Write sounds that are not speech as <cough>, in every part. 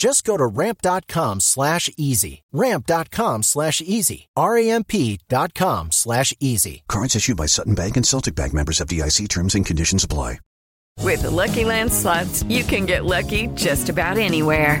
Just go to ramp.com slash easy. Ramp.com slash easy. R-A-M-P dot com slash easy. Cards issued by Sutton Bank and Celtic Bank members FDIC terms and conditions apply. With the Lucky Land slots, you can get lucky just about anywhere.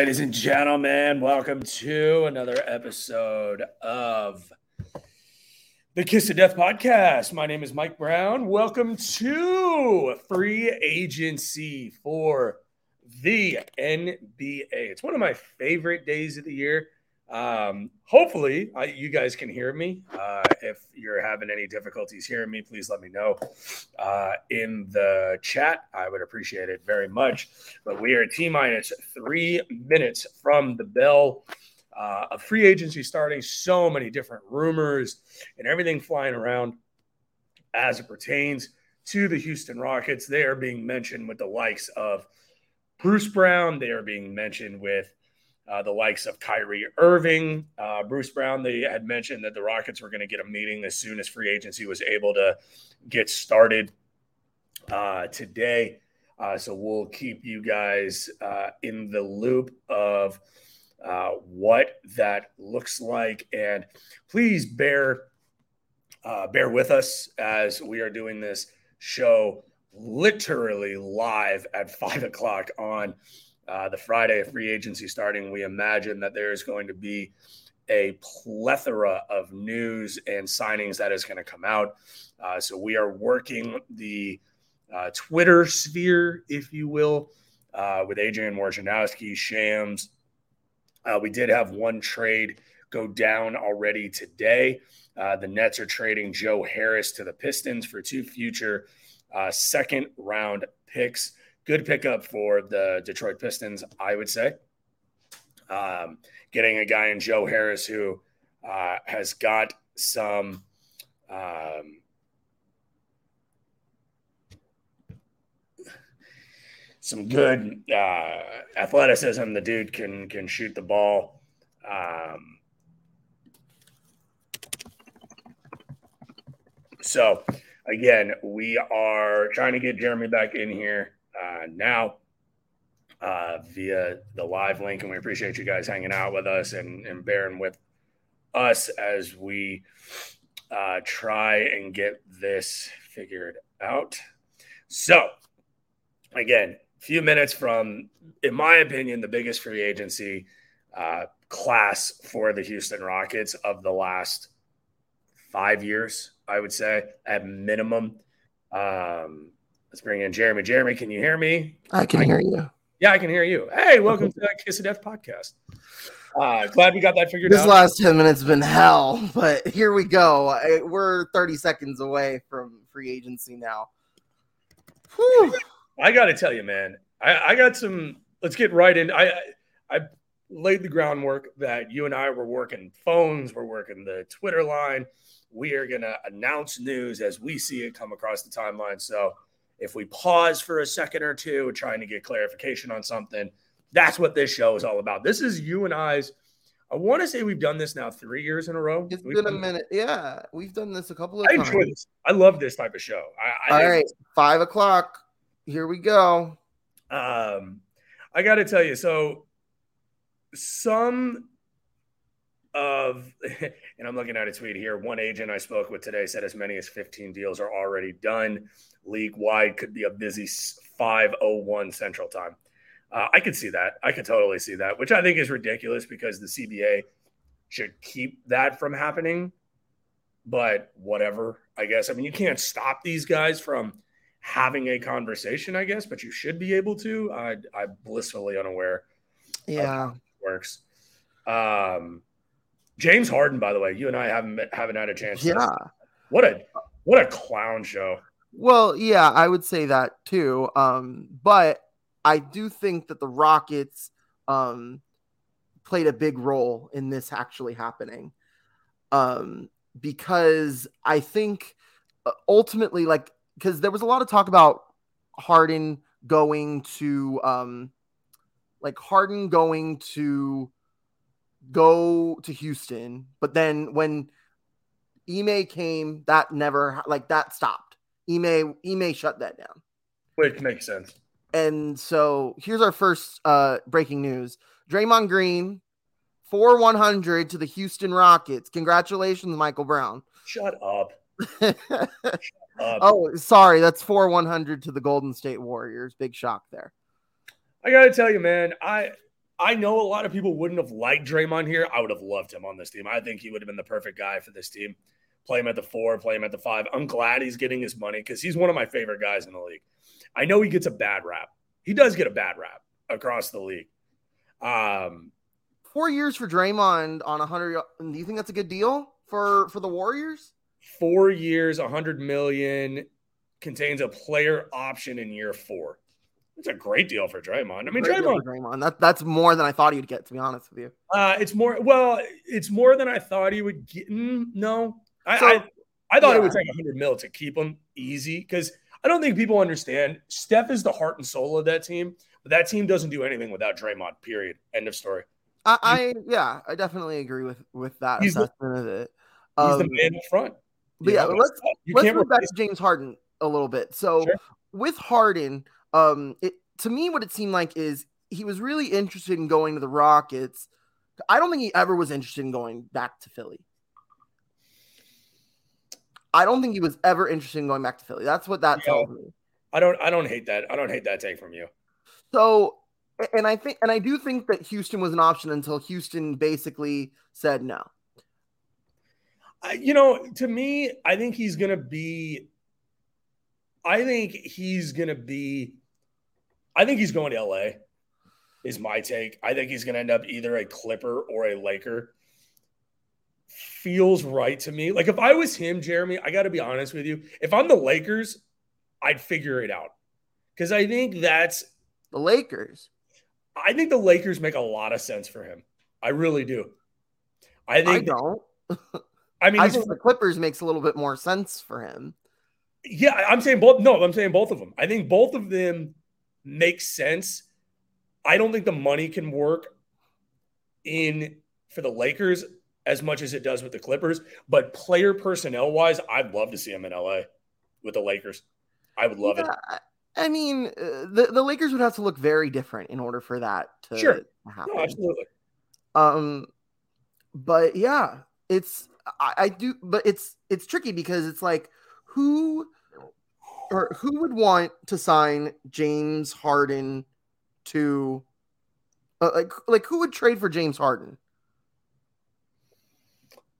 Ladies and gentlemen, welcome to another episode of the Kiss of Death podcast. My name is Mike Brown. Welcome to free agency for the NBA. It's one of my favorite days of the year. Um, hopefully, I, you guys can hear me. Uh, if you're having any difficulties hearing me, please let me know uh, in the chat. I would appreciate it very much. But we are T minus three minutes from the bell uh, of free agency starting. So many different rumors and everything flying around as it pertains to the Houston Rockets. They are being mentioned with the likes of Bruce Brown. They are being mentioned with uh, the likes of Kyrie Irving, uh, Bruce Brown. They had mentioned that the Rockets were going to get a meeting as soon as free agency was able to get started uh, today. Uh, so we'll keep you guys uh, in the loop of uh, what that looks like, and please bear bear with us as we are doing this show literally live at five o'clock on uh, the Friday of free agency starting, we imagine that there is going to be a plethora of news and signings that is going to come out. Uh, so we are working the uh, Twitter sphere, if you will, uh, with Adrian Wojnarowski, Shams. Uh, we did have one trade go down already today. The Nets are trading Joe Harris to the Pistons for two future second round picks good pickup for the Detroit Pistons, I would say. Um, getting a guy in Joe Harris who uh, has got some. Um, some good uh, athleticism. The dude can can shoot the ball. Um, so again, we are trying to get Jeremy back in here uh, now uh, via the live link, and we appreciate you guys hanging out with us and, and bearing with us as we uh, try and get this figured out. So, again, a few minutes from, in my opinion, the biggest free agency uh, class for the Houston Rockets of the last five years, I would say, at minimum. Um, let's bring in Jeremy. Jeremy, can you hear me? I can hear you. Yeah, I can hear you. Hey, welcome to the Kiss of Death podcast. Uh, glad we got that figured this out. This last 10 minutes has been hell, <laughs> but here we go. We're 30 seconds away from free agency now. Whew. I got to tell you, man, I, I, got some. Let's get right in. I, I laid the groundwork that you and I were working phones, we're working the Twitter line. We are going to announce news as we see it come across the timeline. So if we pause for a second or two, trying to get clarification on something, that's what this show is all about. This is you and I's. I want to say we've done this now three years in a row. It's we've been a minute. Yeah, we've done this a couple of I times. enjoy this. I love this type of show. I, I all right, five o'clock. Here we go. Um, I got to tell you, so some of, <laughs> and I'm looking at a tweet here. One agent I spoke with today said as many as 15 deals are already done. League wide could be a busy 5:01 Central Time. Uh, I could see that. I could totally see that, which I think is ridiculous because the CBA should keep that from happening. But whatever, I guess. I mean, you can't stop these guys from having a conversation, I guess, but you should be able to. I, I'm blissfully unaware. Yeah, works. Um, James Harden, by the way, you and I haven't haven't had a chance. Yeah, what a what a clown show. Well, yeah, I would say that too. Um, but I do think that the Rockets um played a big role in this actually happening. Um, because I think uh, ultimately, like because there was a lot of talk about Harden going to um like Harden going to go to Houston, but then when Ime came, that never like that stopped. Ime Ime shut that down. Which makes sense. And so here's our first uh breaking news. Draymond Green for 100 to the Houston Rockets. Congratulations, Michael Brown. Shut up. <laughs> Shut up. Oh, sorry. That's for 100 to the Golden State Warriors. Big shock there. I got to tell you, man, I I know a lot of people wouldn't have liked Draymond here. I would have loved him on this team. I think he would have been the perfect guy for this team. Play him at the four, play him at the five. I'm glad he's getting his money because he's one of my favorite guys in the league. I know he gets a bad rap. He does get a bad rap across the league. Um, Four years for Draymond on a 100. Do you think that's a good deal for for the Warriors? Four years, a 100 million contains a player option in year four. It's a great deal for Draymond. I mean, Great Draymond, Draymond. That, that's more than I thought he'd get, to be honest with you. uh, it's more. Well, it's more than I thought he would get. Mm, no, I, So, I, I thought it would yeah. take 100 mil to keep him easy because I don't think people understand. Steph is the heart and soul of that team, but that team doesn't do anything without Draymond. Period. End of story. I, I yeah, I definitely agree with with that He's the- assessment of it. He's Um, the man up front. But yeah, know, let's let's move back to James Harden a little bit. So Sure. with Harden, um, it to me what it seemed like is he was really interested in going to the Rockets. I don't think he ever was interested in going back to Philly. I don't think he was ever interested in going back to Philly. That's what that Yeah. tells me. I don't. I don't hate that. I don't hate that take from you. So, and I think, and I do think that Houston was an option until Houston basically said no. I, you know, to me, I think he's going to be. I think he's going to be. I think he's going to LA. Is my take. I think he's going to end up either a Clipper or a Laker. Feels right to me. Like if I was him, Jeremy, I got to be honest with you. If I'm the Lakers, I'd figure it out because I think that's The Lakers. I think the Lakers make a lot of sense for him. I really do. I think. I don't. <laughs> I mean, I think the Clippers makes a little bit more sense for him. Yeah, I'm saying both. No, I'm saying both of them. I think both of them make sense. I don't think the money can work in for the Lakers as much as it does with the Clippers. But player personnel wise, I'd love to see him in LA with the Lakers. I would love it. I mean, uh, the the Lakers would have to look very different in order for that to Sure. happen. No, absolutely. Um, but yeah, it's I, I do, but it's it's tricky because it's like who or who would want to sign James Harden to uh, like like who would trade for James Harden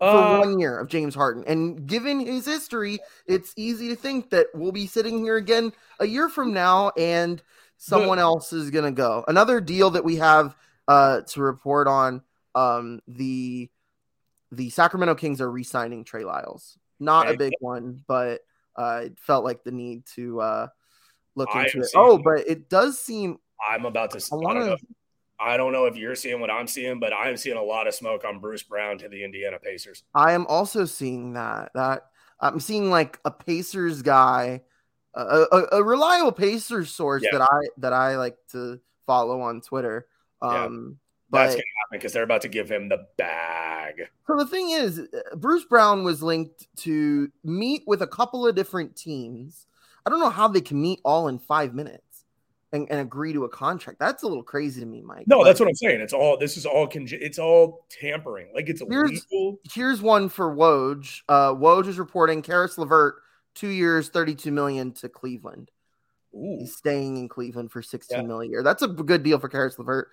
for Uh, one year of James Harden? And given his history, it's easy to think that we'll be sitting here again a year from now and someone else is gonna go. Another deal that we have uh, to report on um, the the Sacramento Kings are re-signing Trey Lyles. Not a big one, but uh, it felt like the need to uh, look into it. Oh, but it does seem I'm about to. I I, wanna- don't know. if- I don't know if you're seeing what I'm seeing, but I'm seeing a lot of smoke on Bruce Brown to the Indiana Pacers. I am also seeing that that I'm seeing like a Pacers guy, a, a, a reliable Pacers source Yeah. that I that I like to follow on Twitter. Yeah. Um, That's but gonna happen because they're about to give him the bag. so the thing is, uh, Bruce Brown was linked to meet with a couple of different teams. I don't know how they can meet all in five minutes and, and agree to a contract. That's a little crazy to me, Mike. No, But that's what I'm saying. It's all this is all conge- it's all tampering. Like it's Here's- illegal. here's one for Woj. Uh, Woj is reporting Caris LeVert two years, 32 million to Cleveland. Ooh, He's staying in Cleveland for 16 Yeah. million a year. That's a good deal for Caris LeVert.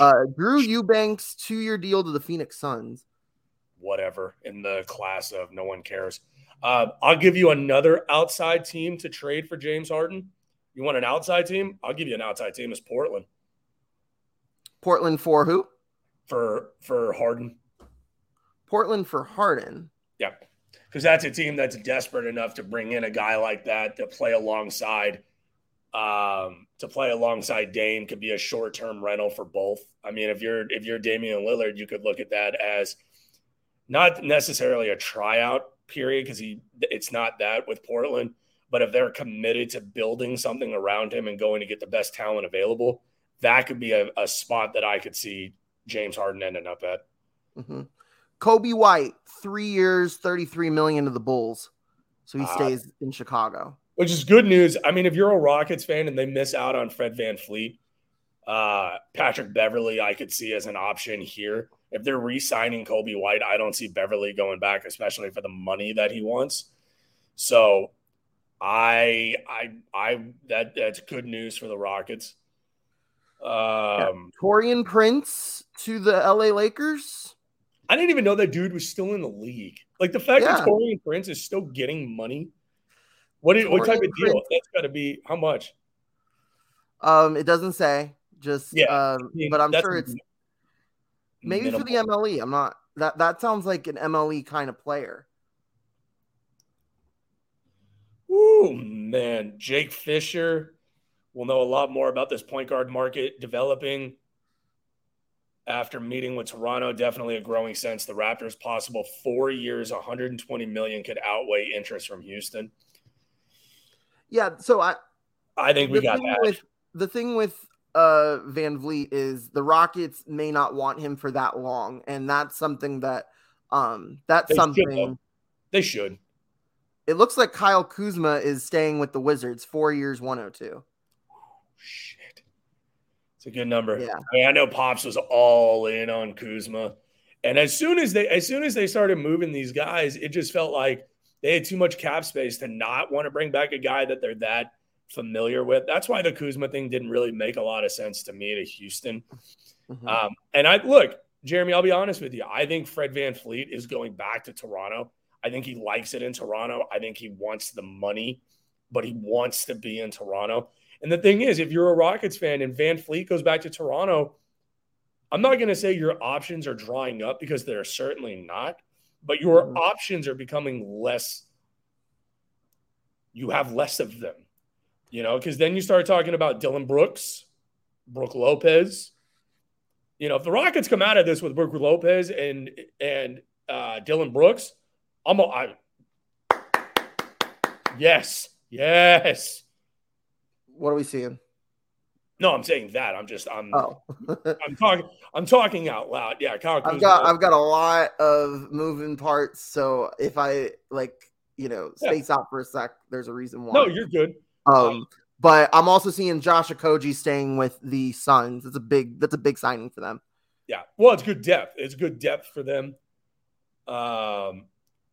Uh, Drew Eubanks, two year deal to the Phoenix Suns. whatever in the class of no one cares. Uh, I'll give you another outside team to trade for James Harden. You want an outside team? I'll give you an outside team. It's Portland Portland for who? for for Harden. Portland for Harden. Yeah, because that's a team that's desperate enough to bring in a guy like that to play alongside. Um, to play alongside Dame could be a short term rental for both. I mean, if you're if you're Damian Lillard, you could look at that as not necessarily a tryout period because he it's not that with Portland. But if they're committed to building something around him and going to get the best talent available, that could be a, a spot that I could see James Harden ending up at. hmm Coby White, three years, 33 million to the Bulls. So he Ah. stays in Chicago. which is good news. I mean, if you're a Rockets fan and they miss out on Fred VanVleet, uh, Patrick Beverley, I could see as an option here. If they're re signing Coby White, I don't see Beverley going back, especially for the money that he wants. So I, I, I, that, that's good news for the Rockets. Um, Taurean Prince to the LA Lakers. I didn't even know that dude was still in the league. Like the fact Yeah. that Taurean Prince is still getting money. What, is, what type of deal? Prince- That's got to be how much? Um, it doesn't say. Just Yeah, um, I mean, but I'm sure it's maybe for the. MLE. I'm not that that sounds like an MLE kind of player. Ooh, man. Jake Fisher will know a lot more about this point guard market developing after meeting with Toronto. Definitely a growing sense. The Raptors' possible four years, 120 million could outweigh interest from Houston. Yeah, so I I think we got that. with the thing with uh VanVleet is the Rockets may not want him for that long, and that's something that um that's They something though. They should. It looks like Kyle Kuzma is staying with the Wizards four years 102. Shit. It's a good number. Yeah. I mean, I know Pops was all in on Kuzma. And as soon as they as soon as they started moving these guys, it just felt like they had too much cap space to not want to bring back a guy that they're that familiar with. That's why the Kuzma thing didn't really make a lot of sense to me to Houston. Mhm. Um, and I look, Jeremy, I'll be honest with you. I think Fred VanVleet is going back to Toronto. I think he likes it in Toronto. I think he wants the money, but he wants to be in Toronto. And the thing is, if you're a Rockets fan and VanVleet goes back to Toronto, I'm not going to say your options are drying up because they're certainly not, but your Mhm. options are becoming less. You have less of them, you know, because then you start talking about Dillon Brooks, Brook Lopez. You know, if the Rockets come out of this with Brook Lopez and and uh, Dillon Brooks, I'm a, I, yes, yes. What are we seeing? No, I'm saying that. I'm just I'm oh. <laughs> I'm talking I'm talking out loud. Yeah, Kyle I've got I've got a lot of moving parts, so if I like you know space yeah. out for a sec, there's a reason why. No, you're good. Um, but I'm also seeing Josh Okogie staying with the Suns. It's a big that's a big signing for them. Yeah, well, it's good depth. It's good depth for them. Um,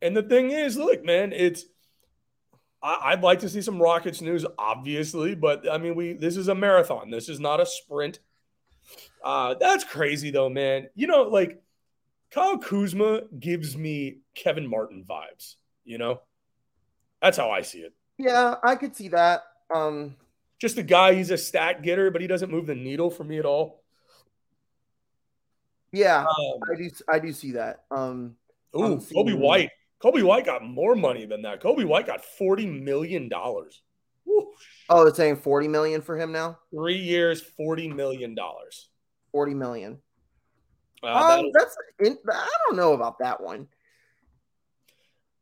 and the thing is, look, man, it's I, would like to see some Rockets news, obviously, but I mean, we this is a marathon. This is not a sprint. Uh, that's crazy though, man. You know, like Kyle Kuzma gives me Kevin Martin vibes. You know, that's how I see it. Yeah, I could see that. Um, just a guy. He's a stat getter, but he doesn't move the needle for me at all. Yeah, um, I do. I do see that. Um, ooh, Coby White. Coby White got more money than that. Coby White got forty million dollars. Oh, it's saying forty million for him now. Three years, forty million dollars. Forty million. Uh, um, that's in, I don't know about that one.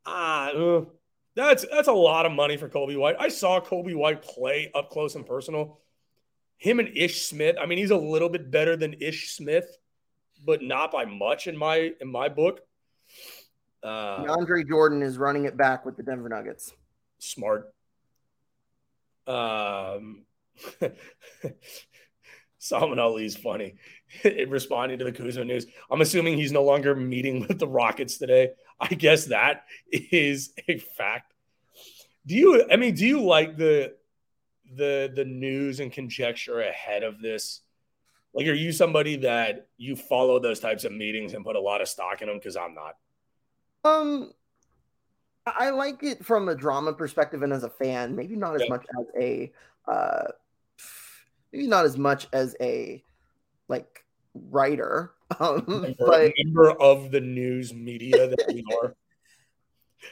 Ah, uh, that's that's a lot of money for Coby White. I saw Coby White play up close and personal. Him and Ish Smith. I mean, he's a little bit better than Ish Smith, but not by much in my in my book. Uh, Andre Jordan is running it back with the Denver Nuggets. Smart. Um, <laughs> Salman Ali's funny <laughs> responding to the Kuzma news. I'm assuming he's no longer meeting with the Rockets today. I guess that is a fact. Do you? I mean, do you like the the the news and conjecture ahead of this? Like, are you somebody that you follow those types of meetings and put a lot of stock in them? Because I'm not. Um, I like it from a drama perspective and as a fan, maybe not as yeah. much as a, uh, maybe not as much as a like writer, <laughs> um, member, but member of the news media that we <laughs> are.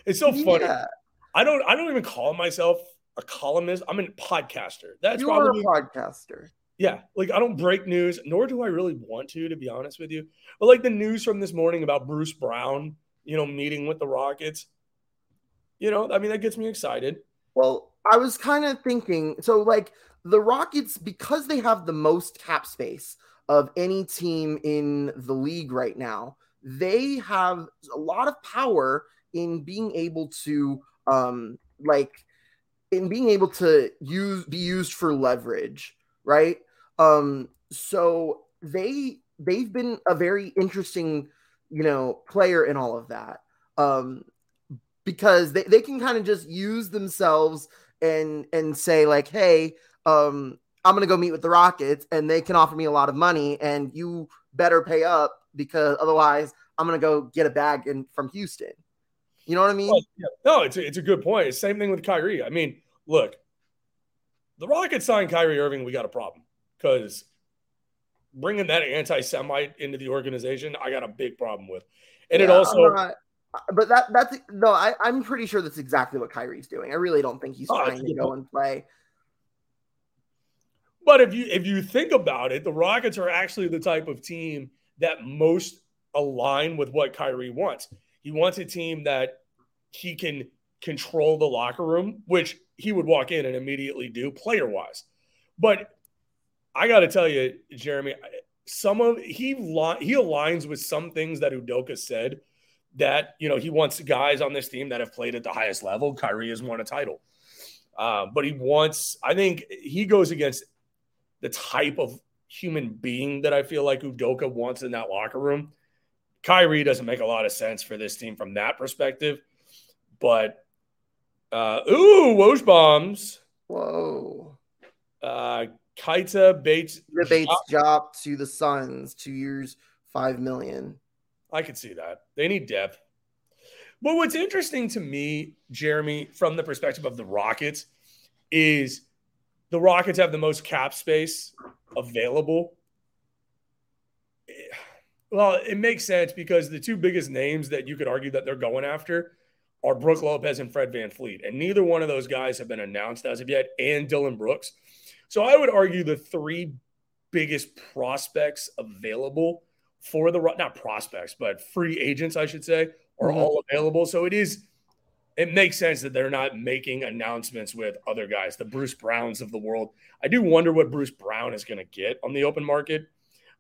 It's so funny. Yeah. I don't. I don't even call myself a columnist. I'm a podcaster. That's you probably a podcaster. Yeah, like I don't break news, nor do I really want to, to be honest with you. But like the news from this morning about Bruce Brown you know, meeting with the Rockets. You know, I mean, that gets me excited. Well, I was kind of thinking so, like, the Rockets, because they have the most cap space of any team in the league right now, they have a lot of power in being able to, um, like, in being able to use be used for leverage, right? Um, so they they've been a very interesting you know, player in all of that. Um, because they, they can kind of just use themselves and and say like, hey, um, I'm gonna go meet with the Rockets and they can offer me a lot of money and you better pay up because otherwise I'm gonna go get a bag in from Houston. You know what I mean? Well, yeah. No, it's a, it's a good point. Same thing with Kyrie. I mean, look, the Rockets signed Kyrie Irving, we got a problem because bringing that anti-Semite into the organization, I got a big problem with. And yeah, it also, not, but that that's no, I, I'm pretty sure that's exactly what Kyrie's doing. I really don't think he's oh, trying to go and play. But if you if you think about it, the Rockets are actually the type of team that most align with what Kyrie wants. He wants a team that he can control the locker room, which he would walk in and immediately do player wise. But I got to tell you, Jeremy, some of he he aligns with some things that Udoka said that you know he wants guys on this team that have played at the highest level. Kyrie has won a title, uh, but he wants. I think he goes against the type of human being that I feel like Udoka wants in that locker room. Kyrie doesn't make a lot of sense for this team from that perspective, but uh, ooh, Woj bombs. Whoa. Uh, Keita Bates the Bates job to the Suns, two years, five million. I could see that. They need depth. But what's interesting to me, Jeremy, from the perspective of the Rockets, is the Rockets have the most cap space available. Eh, well, it makes sense because the two biggest names that you could argue that they're going after are Brook Lopez and Fred VanVleet. And neither one of those guys have been announced as of yet, and Dillon Brooks. So I would argue the three biggest prospects available for the not prospects, but free agents, I should say, are Mhm. all available. So it is it makes sense that they're not making announcements with other guys, the Bruce Browns of the world. I do wonder what Bruce Brown is going to get on the open market.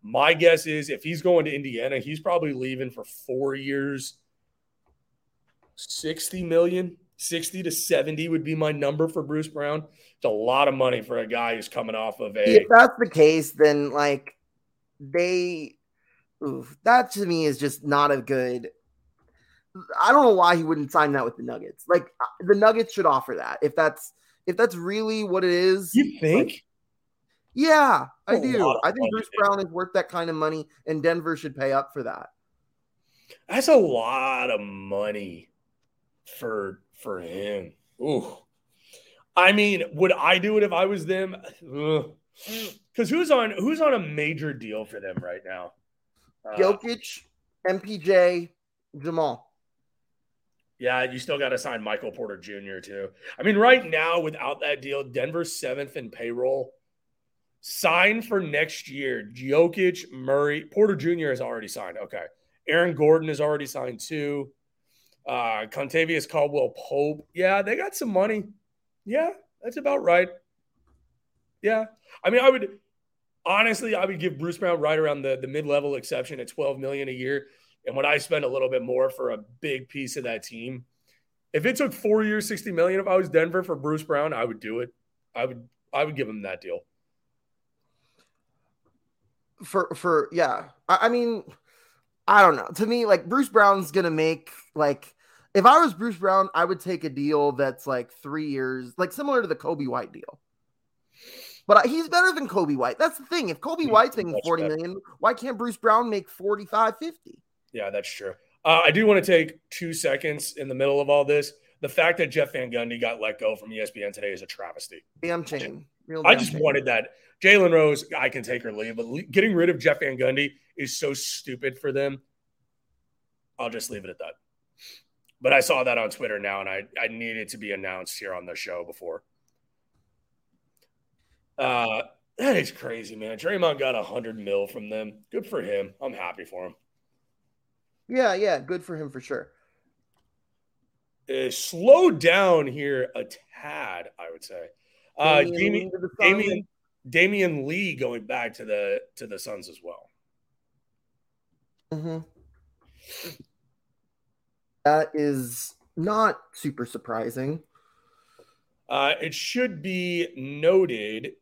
My guess is if he's going to Indiana, he's probably leaving for four years. 60 million, 60 to 70 would be my number for Bruce Brown. It's a lot of money for a guy who's coming off of a If that's the case, then like they, oof, that to me is just not a good. I don't know why he wouldn't sign that with the Nuggets. Like uh, the Nuggets should offer that if that's if that's really what it is. You think? Yeah, I do. I think Bruce. Brown is worth that kind of money, and Denver should pay up for that. That's a lot of money for for him. Ooh. I mean, would I do it if I was them? Because who's on who's on a major deal for them right now? Uh, Jokic, MPJ, Jamal. yeah, you still got to sign Michael Porter Jr. too. I mean, right now without that deal, Denver's seventh in payroll. Sign for next year. Jokic, Murray, Porter Jr. has already signed. Okay, Aaron Gordon has already signed too. Uh, Kentavious Caldwell Pope. Yeah, they got some money. Yeah, that's about right. Yeah. I mean, I would honestly, I would give Bruce Brown right around the, the mid-level exception at 12 million a year. And when I spend a little bit more for a big piece of that team, if it took four years, 60 million, if I was Denver for Bruce Brown, I would do it. I would I would give him that deal. for for yeah I, I mean i don't know to me like bruce brown's gonna make like if i was bruce brown i would take a deal that's like three years like similar to the coby white deal but I- he's better than coby white that's the thing if coby white's making 40 better. million why can't bruce brown make 45 50 Yeah, that's true. Uh, I do want to take two seconds in the middle of all this. The fact that Jeff Van Gundy got let go from ESPN today is a travesty. damn shame Real I just shame. wanted that. Jalen Rose, I can take or leave, but le- getting rid of Jeff Van Gundy is so stupid for them. I'll just leave it at that. But I saw that on Twitter now, and I, I need it to be announced here on the show before. Uh, that is crazy, man. Draymond got a hundred mil from them. Good for him. I'm happy for him. yeah yeah good for him for sure Uh, slow down here a tad, I would say. Uh, Damion Damion, Lee to the Suns. Damion, Lee going back to the to the Suns as well. Mhm. That is not super surprising Uh, it should be noted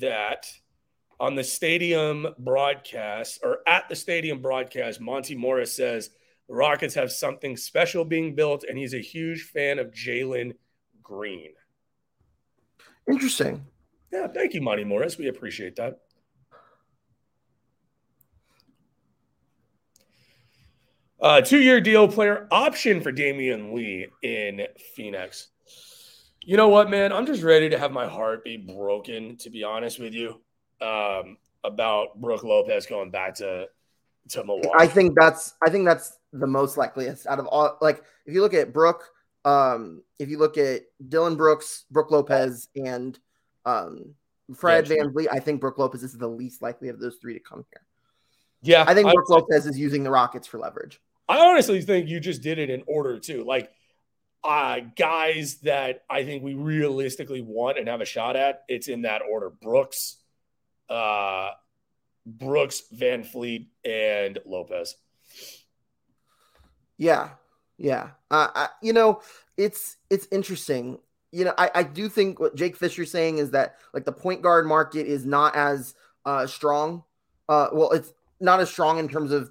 that on the stadium broadcast or at the stadium broadcast, Monte Morris says the Rockets have something special being built, and he's a huge fan of Jalen Green. interesting Yeah, thank you, Monte Morris. We appreciate that. Uh, two-year deal player option for Damion Lee in Phoenix. You know what, man? I'm just ready to have my heart be broken, to be honest with you, um, about Brook Lopez going back to to Milwaukee. I think that's I think that's the most likeliest out of all. Like if you look at Brook, um, if you look at Dillon Brooks, Brook Lopez, and um, Fred Yeah, VanVleet, I think Brook Lopez is the least likely of those three to come here. yeah, I think I, Brook Lopez is using the Rockets for leverage. I honestly think you just did it in order too. Like uh guys that I think we realistically want and have a shot at, it's in that order. Brooks, uh Brooks, VanVleet, and Lopez. Yeah, yeah. Uh, I, you know, it's it's interesting. You know, I, I do think what Jake Fisher's saying is that like the point guard market is not as uh, strong. Uh, well, it's not as strong in terms of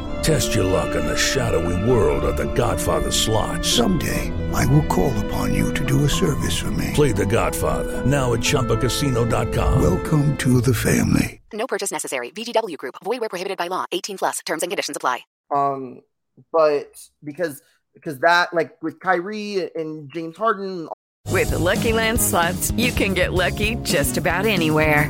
Test your luck in the shadowy world of The Godfather slot. Someday, I will call upon you to do a service for me. Play The Godfather now at ChumbaCasino.com. Welcome to the family. No purchase necessary. VGW Group. Void where prohibited by law. 18 plus. Terms and conditions apply. Um, but because because that like with Kyrie and James Harden, With the Lucky Land slots, you can get lucky just about anywhere.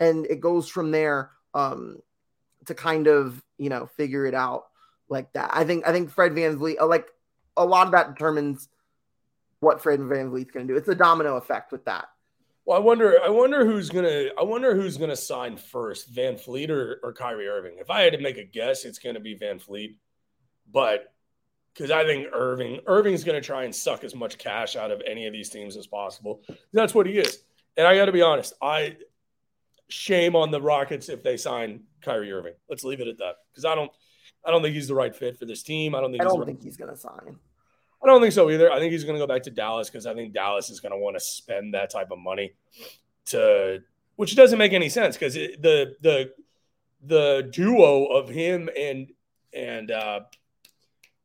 and it goes from there um, to kind of you know figure it out like that. I think I think Fred VanVleet, uh, like a lot of that determines what Fred Van VanVleet's going to do. It's a domino effect with that. Well, I wonder. I wonder who's gonna. I wonder who's gonna sign first, VanVleet or, or Kyrie Irving. If I had to make a guess, it's gonna be VanVleet. But because I think Irving, Irving's gonna try and suck as much cash out of any of these teams as possible. That's what he is. And I got to be honest. I shame on the Rockets if they sign Kyrie Irving. Let's leave it at that because I don't. I don't think he's the right fit for this team. I don't think. I don't he's think he's gonna sign. I don't think so either. I think he's going to go back to Dallas because I think Dallas is going to want to spend that type of money to, which doesn't make any sense because the the the duo of him and and uh,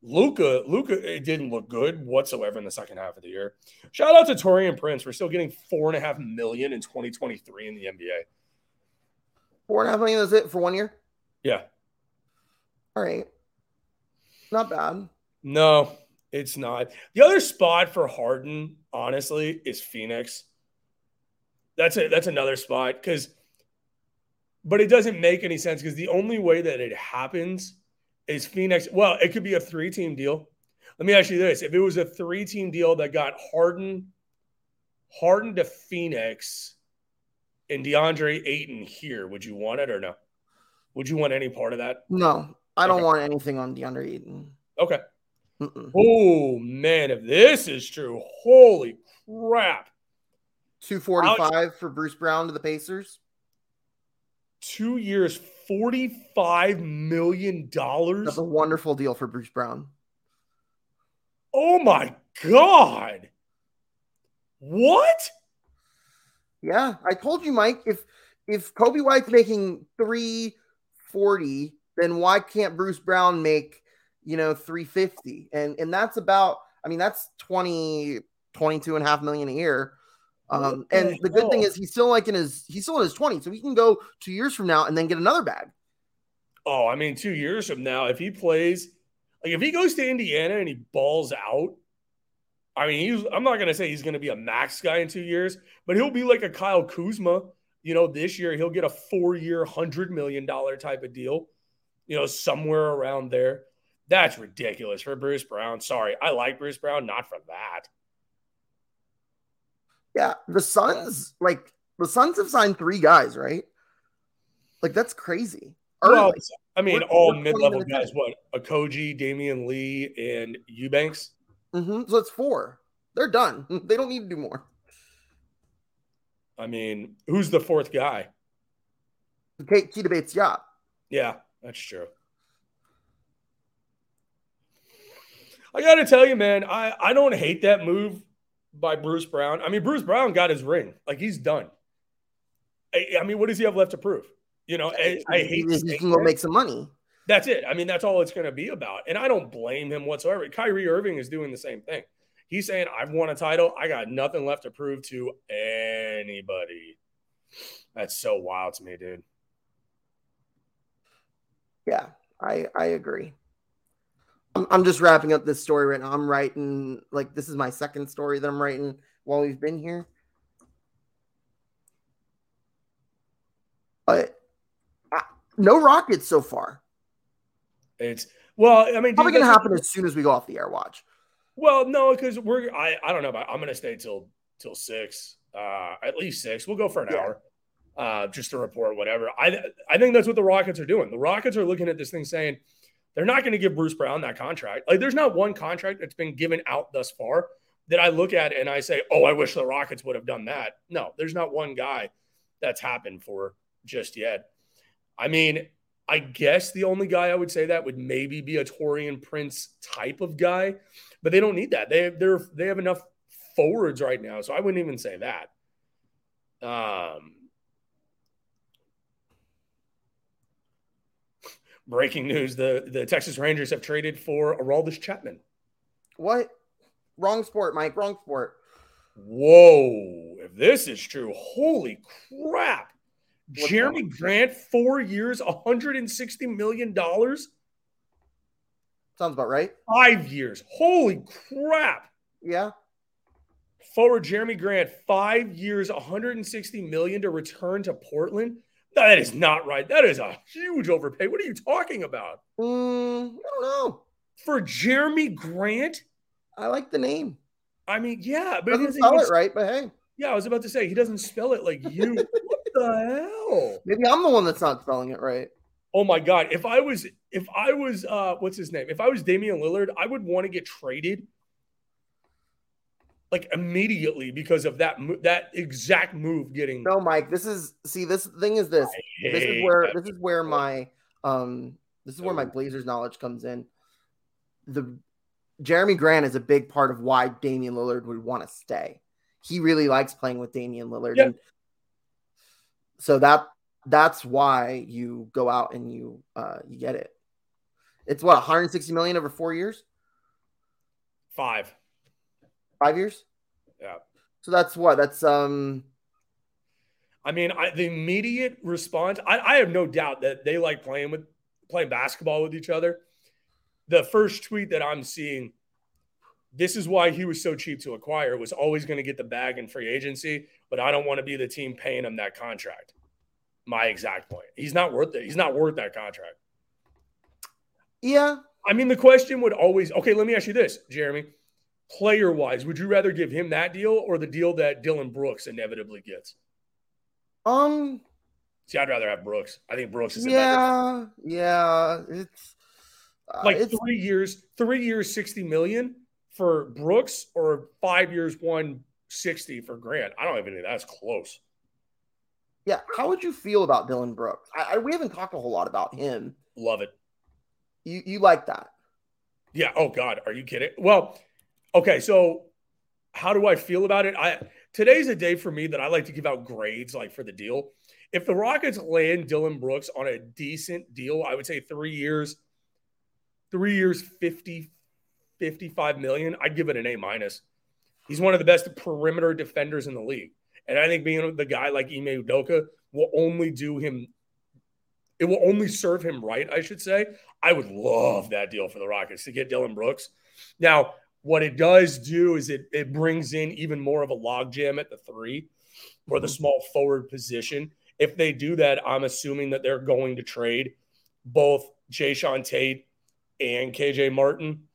Luka Luka it didn't look good whatsoever in the second half of the year. Shout out to Taurean Prince. We're still getting four and a half million in 2023 in the NBA. Four and a half million is it for one year? Yeah. All right. Not bad. No, it's not. The other spot for Harden, honestly, is Phoenix. That's a that's another spot because, but it doesn't make any sense because the only way that it happens is Phoenix. Well, it could be a three team deal. Let me ask you this: If it was a three team deal that got Harden, Harden to Phoenix, and DeAndre Ayton here, would you want it or no? Would you want any part of that? No, I don't okay. want anything on DeAndre Ayton. Okay. Mm-mm. Oh man, if this is true, holy crap! Two forty five for Bruce Brown to the Pacers. Two years, forty five million dollars. That's a wonderful deal for Bruce Brown. Oh my god! What? Yeah, I told you, Mike. If if Coby White's making three forty, then why can't Bruce Brown make you know 350 and and that's about i mean that's 20 22 and a half million a year. Um and the good thing is he's still like in his he's still in his 20s so he can go two years from now and then get another bag. Oh i mean two years from now if he plays like if he goes to indiana and he balls out i mean he's i'm not going to say he's going to be a max guy in two years but he'll be like a kyle kuzma you know this year he'll get a four year hundred million dollar type of deal you know somewhere around there that's ridiculous for Bruce Brown. Sorry. I like Bruce Brown, not for that. Yeah. The Suns, like, the Suns have signed three guys, right? Like, that's crazy. Early. Well, I mean, we're, all mid level guys. What? Okogie, Damion Lee, and Eubanks? Mm-hmm. So it's four. They're done. <laughs> They don't need to do more. I mean, who's the fourth guy? Kate Keita Bates Diop. Yeah, that's true. I got to tell you, man, I, I don't hate that move by Bruce Brown. I mean, Bruce Brown got his ring. Like, he's done. I, I mean, what does he have left to prove? You know, I, I hate He can go make some money. That's it. I mean, that's all it's going to be about. And I don't blame him whatsoever. Kyrie Irving is doing the same thing. He's saying, I've won a title. I got nothing left to prove to anybody. That's so wild to me, dude. Yeah, I I agree. I'm, I'm just wrapping up this story right now. I'm writing like this is my second story that I'm writing while we've been here. But no rockets so far. It's well, I mean, probably gonna happen as soon as we go off the air watch. Well, no, because we're I, I don't know, but I'm gonna stay till till six, uh, at least six. We'll go for an yeah. hour, uh, just to report whatever. I I think that's what the Rockets are doing. The Rockets are looking at this thing saying they're not going to give Bruce Brown that contract. Like, there's not one contract that's been given out thus far that I look at and I say, oh, I wish the Rockets would have done that. No, there's not one guy that's happened for just yet. I mean, I guess the only guy I would say that would maybe be a Taurean Prince type of guy, but they don't need that. They they're they have enough forwards right now, so I wouldn't even say that. Um, breaking news: the the Texas Rangers have traded for Aroldis Chapman. What? Wrong sport, Mike. Wrong sport. Whoa! If this is true, holy crap! What's Jeremy? Grant, four years, 160 million dollars. Sounds about right. Five years. Holy crap! Yeah. Forward Jerami Grant, five years, 160 million to return to Portland. That is not right. That is a huge overpay. What are you talking about? Mm, I don't know. For Jerami Grant? I like the name. I mean, yeah, but Doesn't doesn't spell it right, but hey, Yeah, I was about to say he doesn't spell it like you. <laughs> the hell? maybe I'm the one that's not spelling it right. Oh my god! If I was, if I was, uh, what's his name? If I was Damian Lillard, I would want to get traded like immediately because of that mo- that exact move getting. No, Mike. This is see. This thing is this. This is where this is where my um this is where my Blazers knowledge comes in. The Jerami Grant is a big part of why Damian Lillard would want to stay. He really likes playing with Damian Lillard. Yeah. And so that that's why you go out and you uh you get it. It's what 160 million over four years, Five. five years. Yeah. So that's what that's um I mean, I, the immediate response. I, I have no doubt that they like playing with playing basketball with each other. The first tweet that I'm seeing, this is why he was so cheap to acquire. Was always going to get the bag in free agency, but I don't want to be the team paying him that contract. My exact point. He's not worth it. He's not worth that contract. yeah. I mean, the question would always okay, let me ask you this, Jeremy. Player wise, would you rather give him that deal or the deal that Dillon Brooks inevitably gets? Um See, I'd rather have Brooks. I think Brooks is yeah, yeah. It's uh, like it's, three years, three years, 60 million for Brooks or five years, 160 for Grant. I don't even think that's close. Yeah, how would you feel about Dillon Brooks? I, I we haven't talked a whole lot about him. Love it. You you like that? Yeah. Oh God, are you kidding? Well, okay. So, how do I feel about it? I today's a day for me that I like to give out grades, like for the deal. If the Rockets land Dillon Brooks on a decent deal, I would say three years, three years, 50, 55 million. I'd give it an A minus. He's one of the best perimeter defenders in the league. And I think being the guy like Ime Udoka will only do him, it will only serve him right, I should say. I would love that deal for the Rockets to get Dillon Brooks. Now, what it does do is it, it brings in even more of a logjam at the three or the small forward position. If they do that, I'm assuming that they're going to trade both Jae'Sean Tate and KJ Martin.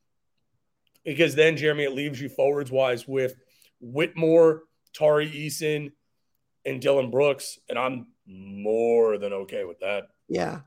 Because then, Jeremy, it leaves you forwards wise with Whitmore, Tari Eason, and Dillon Brooks. And I'm more than okay with that. Yeah.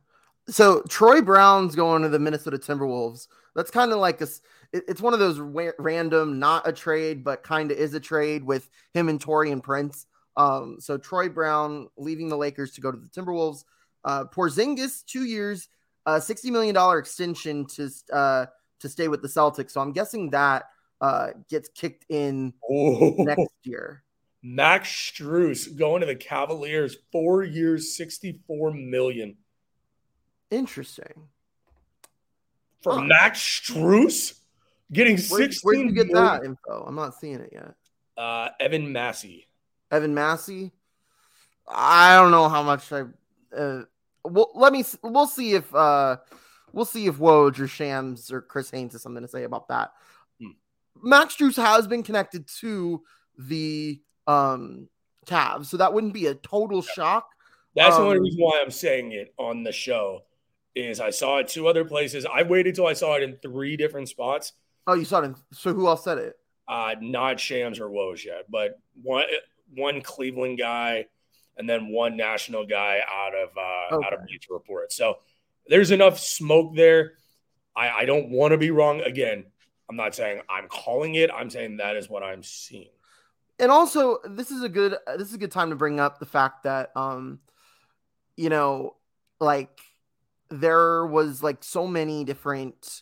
So Troy Brown's going to the Minnesota Timberwolves. That's kind of like this. It's one of those random, not a trade, but kind of is a trade with him and Taurean Prince. Um, so Troy Brown leaving the Lakers to go to the Timberwolves. Uh, Porzingis, two years, uh, sixty million dollar extension to uh to stay with the Celtics. So I'm guessing that uh gets kicked in Oh. next <laughs> year. Max Strus going to the Cavaliers, four years, 64 million. Interesting. For Huh. Max Strus getting Where, 16 where'd you get million. that info? I'm not seeing it yet. Uh, Evan Massey. Evan Massey. I don't know how much I. Uh, well, let me. We'll see if. uh We'll see if Woj or Shams or Chris Haynes has something to say about that. Hmm. Max Strus has been connected to the um Cavs, so that wouldn't be a total shock. That's the only Um, reason why I'm saying it on the show. Is I saw it two other places. I waited till I saw it in three different spots. Oh, you saw it. In, so who else said it? Uh, not Shams or Woj yet, but one one Cleveland guy, and then one national guy out of uh, out of Okay. Bleacher Report. So there's enough smoke there. I, I don't want to be wrong. Again, I'm not saying I'm calling it. I'm saying that is what I'm seeing. and also this is a good this is a good time to bring up the fact that um you know like there was like so many different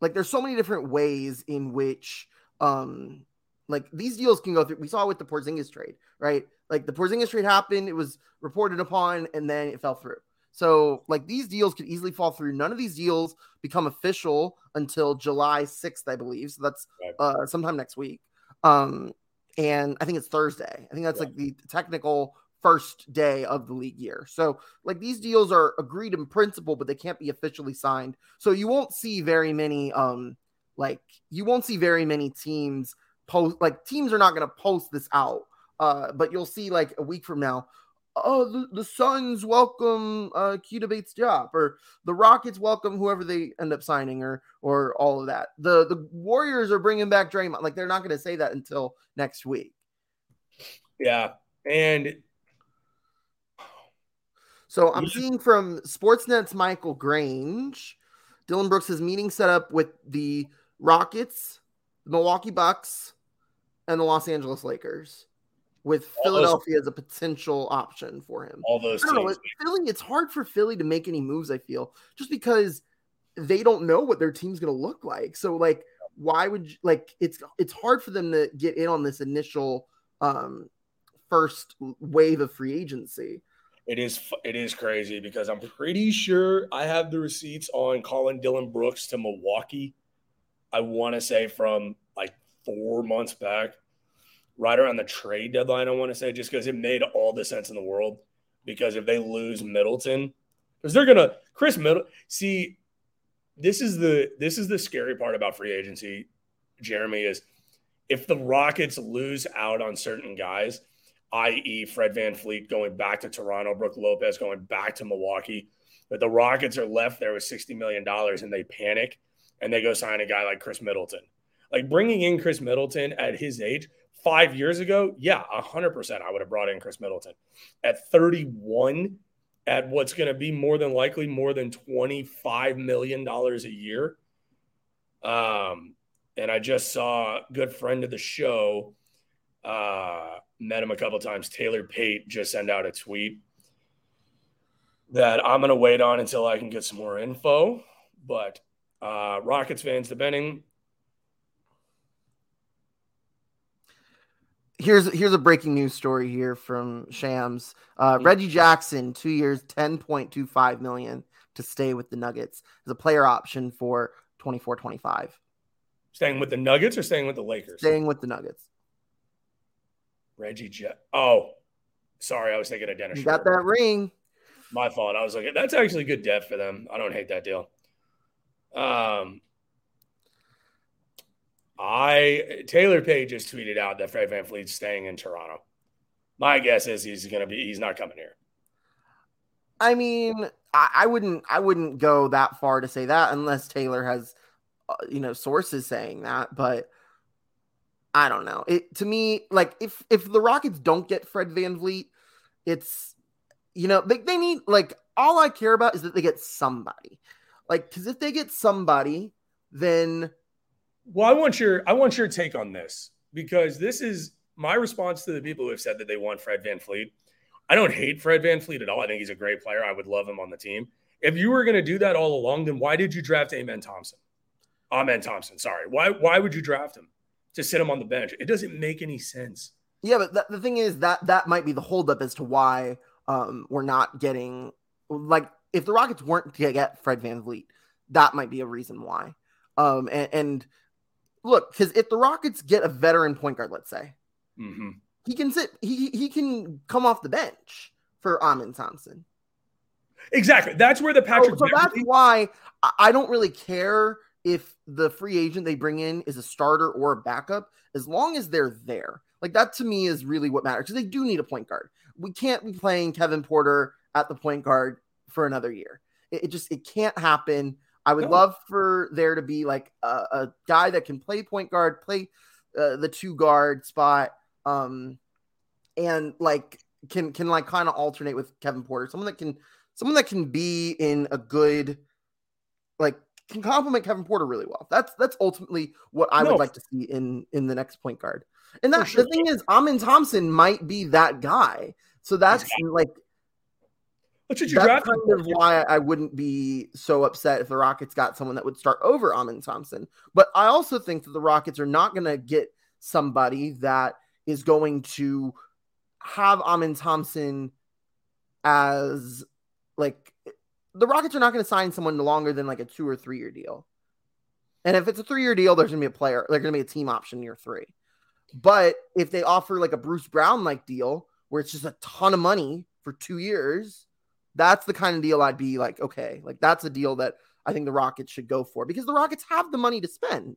like there's so many different ways in which um like these deals can go through. We saw with the Porzingis trade, right? Like the Porzingis trade happened, it was reported upon, and then it fell through. So like these deals could easily fall through. None of these deals become official until July 6th, I believe. So that's uh, sometime next week. Um, and I think it's Thursday. I think that's like the technical first day of the league year. So like these deals are agreed in principle, but they can't be officially signed. So you won't see very many um like you won't see very many teams post like teams are not going to post this out. Uh, but you'll see like a week from now, oh, the, the Suns welcome uh Keita Bates-Diop, or the Rockets welcome whoever they end up signing, or or all of that. The the Warriors are bringing back Draymond. Like they're not going to say that until next week. Yeah, and so I'm seeing from Sportsnet's Michael Grange, Dillon Brooks has meeting set up with the Rockets, the Milwaukee Bucks, and the Los Angeles Lakers with all Philadelphia those, as a potential option for him. All those I don't know, Philly, it's hard for Philly to make any moves, I feel, just because they don't know what their team's gonna look like. So like why would you like it's it's hard for them to get in on this initial um first wave of free agency. It is it is crazy because I'm pretty sure I have the receipts on calling Dillon Brooks to Milwaukee. I want to say from like four months back right around the trade deadline, I want to say, just because it made all the sense in the world. Because if they lose Middleton, because they're gonna Khris Middle see, this is the this is the scary part about free agency, Jeremy, is if the Rockets lose out on certain guys, i.e. Fred VanVleet going back to Toronto, Brook Lopez going back to Milwaukee, but the Rockets are left there with $60 million and they panic and they go sign a guy like Khris Middleton. Like bringing in Khris Middleton at his age five years ago, yeah, 100% I would have brought in Khris Middleton. At 31, at what's going to be more than likely more than $25 million a year. Um, and I just saw a good friend of the show, uh, met him a couple times. Taylor Pate just sent out a tweet that I'm going to wait on until I can get some more info. But uh, Rockets fans, depending here's here's a breaking news story here from Shams. Uh, mm-hmm. Reggie Jackson, two years, ten point two five million to stay with the Nuggets as a player option for 24-25. Staying with the Nuggets or staying with the Lakers? Staying with the Nuggets. Reggie Jet. Oh, sorry, I was thinking of Dennis. You got that ring. My fault. I was like, that's actually good depth for them. I don't hate that deal. Um, I Taylor Page just tweeted out that Fred Van VanVleet's staying in Toronto. My guess is he's to be he's not coming here. I mean, I, I, wouldn't I wouldn't go that far to say that unless Taylor has uh, you know sources saying that, but I don't know. It to me like if if the Rockets don't get Fred VanVleet, it's you know, they, they need like all I care about is that they get somebody. Like cuz if they get somebody, then well, I want your I want your take on this because this is my response to the people who have said that they want Fred VanVleet. I don't hate Fred VanVleet at all. I think he's a great player. I would love him on the team. If you were going to do that all along, then why did you draft Amen Thompson? Amen Thompson, sorry. Why why would you draft him? To sit him on the bench. It doesn't make any sense. Yeah, but th- the thing is that that might be the holdup as to why um, we're not getting like if the Rockets weren't to get Fred Van VanVleet, that might be a reason why. Um, and, and look, because if the Rockets get a veteran point guard, let's say, mm-hmm. he can sit, he he can come off the bench for Amen Thompson. Exactly. That's where the Patrick. So, so that's why I don't really care if the free agent they bring in is a starter or a backup, as long as they're there. Like that to me is really what matters because they do need a point guard. We can't be playing Kevin Porter at the point guard for another year. It, it just it can't happen. I would no. love for there to be like a, a, guy that can play point guard, play uh, the two guard spot, um, and like can can like kind of alternate with Kevin Porter. Someone that can someone that can be in a good like can complement Kevin Porter really well. That's that's ultimately what I no. would like to see in in the next point guard. And that sure. the thing is, Amen Thompson might be that guy. So that's exactly. like Oh, what should you That's draft? kind of why I wouldn't be so upset if the Rockets got someone that would start over Amen Thompson. But I also think that the Rockets are not going to get somebody that is going to have Amen Thompson as like the Rockets are not going to sign someone longer than like a two or three year deal. And if it's a three year deal, there's going to be a player, there's going to be a team option year three. But if they offer like a Bruce Brown like deal where it's just a ton of money for two years, that's the kind of deal I'd be like, okay, like that's a deal that I think the Rockets should go for because the Rockets have the money to spend.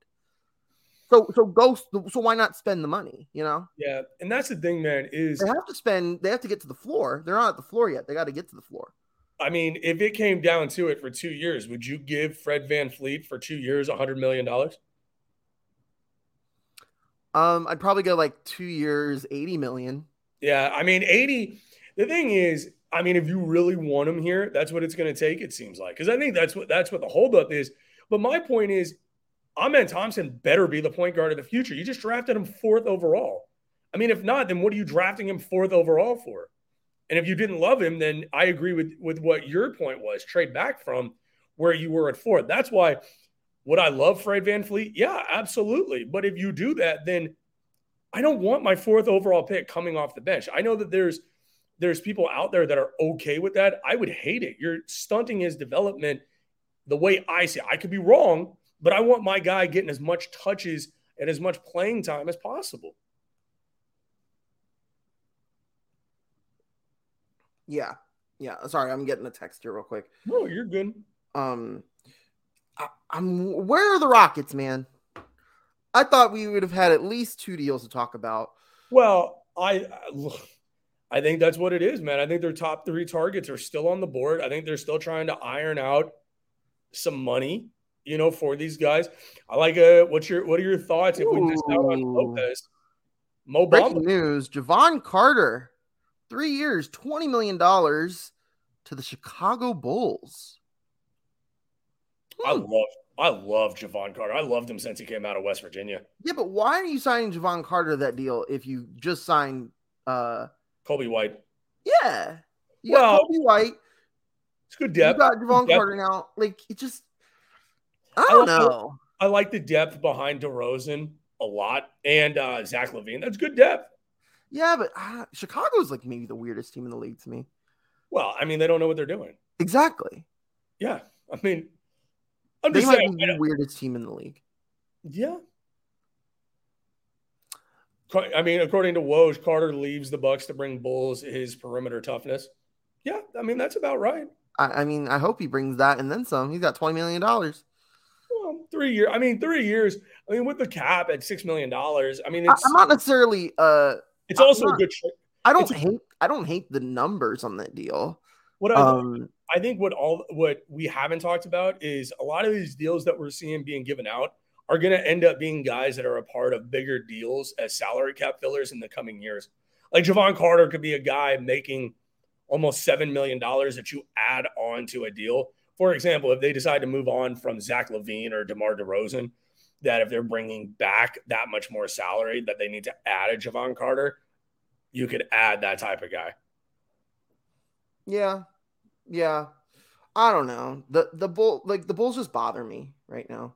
So so go so why not spend the money, you know? Yeah, and that's the thing, man, is they have to spend they have to get to the floor. They're not at the floor yet. They got to get to the floor. I mean, if it came down to it for two years, would you give Fred VanVleet for two years a hundred million dollars? Um, I'd probably go like two years, 80 million. Yeah, I mean, 80. The thing is, I mean, if you really want him here, that's what it's going to take. It seems like because I think that's what that's what the holdup is. But my point is, Amen Thompson better be the point guard of the future. You just drafted him fourth overall. I mean, if not, then what are you drafting him fourth overall for? And if you didn't love him, then I agree with with what your point was. Trade back from where you were at fourth. That's why would I love Fred VanVleet? Yeah, absolutely. But if you do that, then I don't want my fourth overall pick coming off the bench. I know that there's there's people out there that are okay with that. I would hate it. You're stunting his development the way I see it. I could be wrong, but I want my guy getting as much touches and as much playing time as possible. Yeah. Yeah. Sorry, I'm getting a text here real quick. No, you're good. Um I, I'm where are the Rockets, man? I thought we would have had at least two deals to talk about. Well, I I think that's what it is, man. I think their top three targets are still on the board. I think they're still trying to iron out some money, you know, for these guys. I like uh what's your what are your thoughts if we miss out on Lopez? Mo Breaking news: Jevon Carter, three years, twenty million dollars to the Chicago Bulls. I love I love Jevon Carter. I loved him since he came out of West Virginia. Yeah, but why are you signing Jevon Carter that deal if you just signed uh Coby White? Yeah. You well, got Coby White. It's good depth. You got Jevon Carter now. Like it just I don't I like, know. I like the depth behind DeRozan a lot and uh Zach LaVine. That's good depth. Yeah, but uh, Chicago's like maybe the weirdest team in the league to me. Well, I mean, they don't know what they're doing. Exactly. Yeah. I mean, I'm they just might saying, be the weirdest team in the league. Yeah. I mean, according to Woj, Carter leaves the Bucks to bring Bulls his perimeter toughness. Yeah, I mean that's about right. I, I mean, I hope he brings that and then some. He's got twenty million dollars. Well, three years. I mean, three years. I mean, with the cap at six million dollars. I mean, I, am not necessarily. Uh, it's also not, a good. I don't hate. I don't hate the numbers on that deal. What I, um, I think what all what we haven't talked about is a lot of these deals that we're seeing being given out are going to end up being guys that are a part of bigger deals as salary cap fillers in the coming years. Like Jevon Carter could be a guy making almost $7 million that you add on to a deal. For example, if they decide to move on from Zach LaVine or DeMar DeRozan, that if they're bringing back that much more salary that they need to add a Jevon Carter, you could add that type of guy. Yeah. Yeah. I don't know. The the bull like the bulls just bother me right now.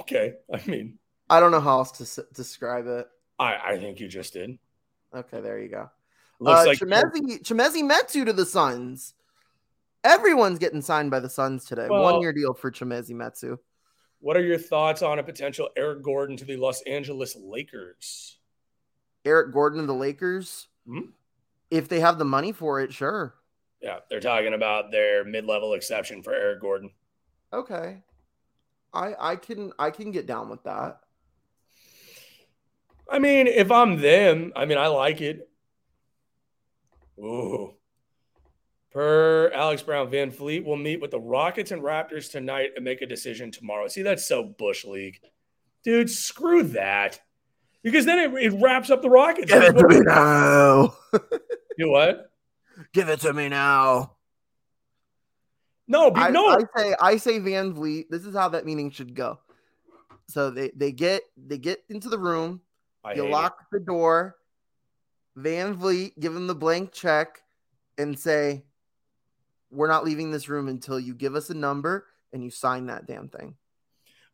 Okay, I mean, I don't know how else to s- describe it. I I think you just did. Okay, there you go. Looks uh, like- Chimezie, Chimezie Metu to the Suns. Everyone's getting signed by the Suns today. Well- One year deal for Chimezie Metu. What are your thoughts on a potential Eric Gordon to the Los Angeles Lakers? Eric Gordon to the Lakers. Hmm? If they have the money for it, sure. Yeah, they're talking about their mid-level exception for Eric Gordon. Okay. I I can I can get down with that. I mean, if I'm them, I mean, I like it. Ooh. Per Alex Brown, VanVleet will meet with the Rockets and Raptors tonight and make a decision tomorrow. See, that's so Bush League. Dude, screw that. Because then it, it wraps up the Rockets. Give it to me now. <laughs> Do what? Give it to me now. No, be, I, no. I say I say VanVleet. This is how that meeting should go. So they they get they get into the room. I you lock the door. VanVleet give him the blank check and say, "We're not leaving this room until you give us a number and you sign that damn thing."